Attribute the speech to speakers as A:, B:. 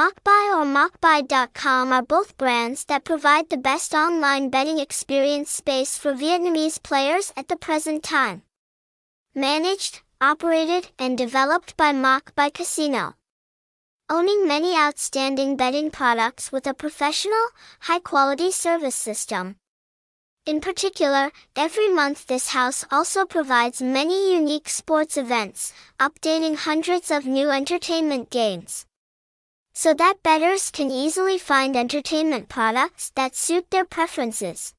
A: MocBai or MocBai.com are both brands that provide the best online betting experience space for Vietnamese players at the present time. Managed, operated, and developed by MocBai Casino. Owning many outstanding betting products with a professional, high-quality service system. In particular, every month this house also provides many unique sports events, updating hundreds of new entertainment games. So that bettors can easily find entertainment products that suit their preferences.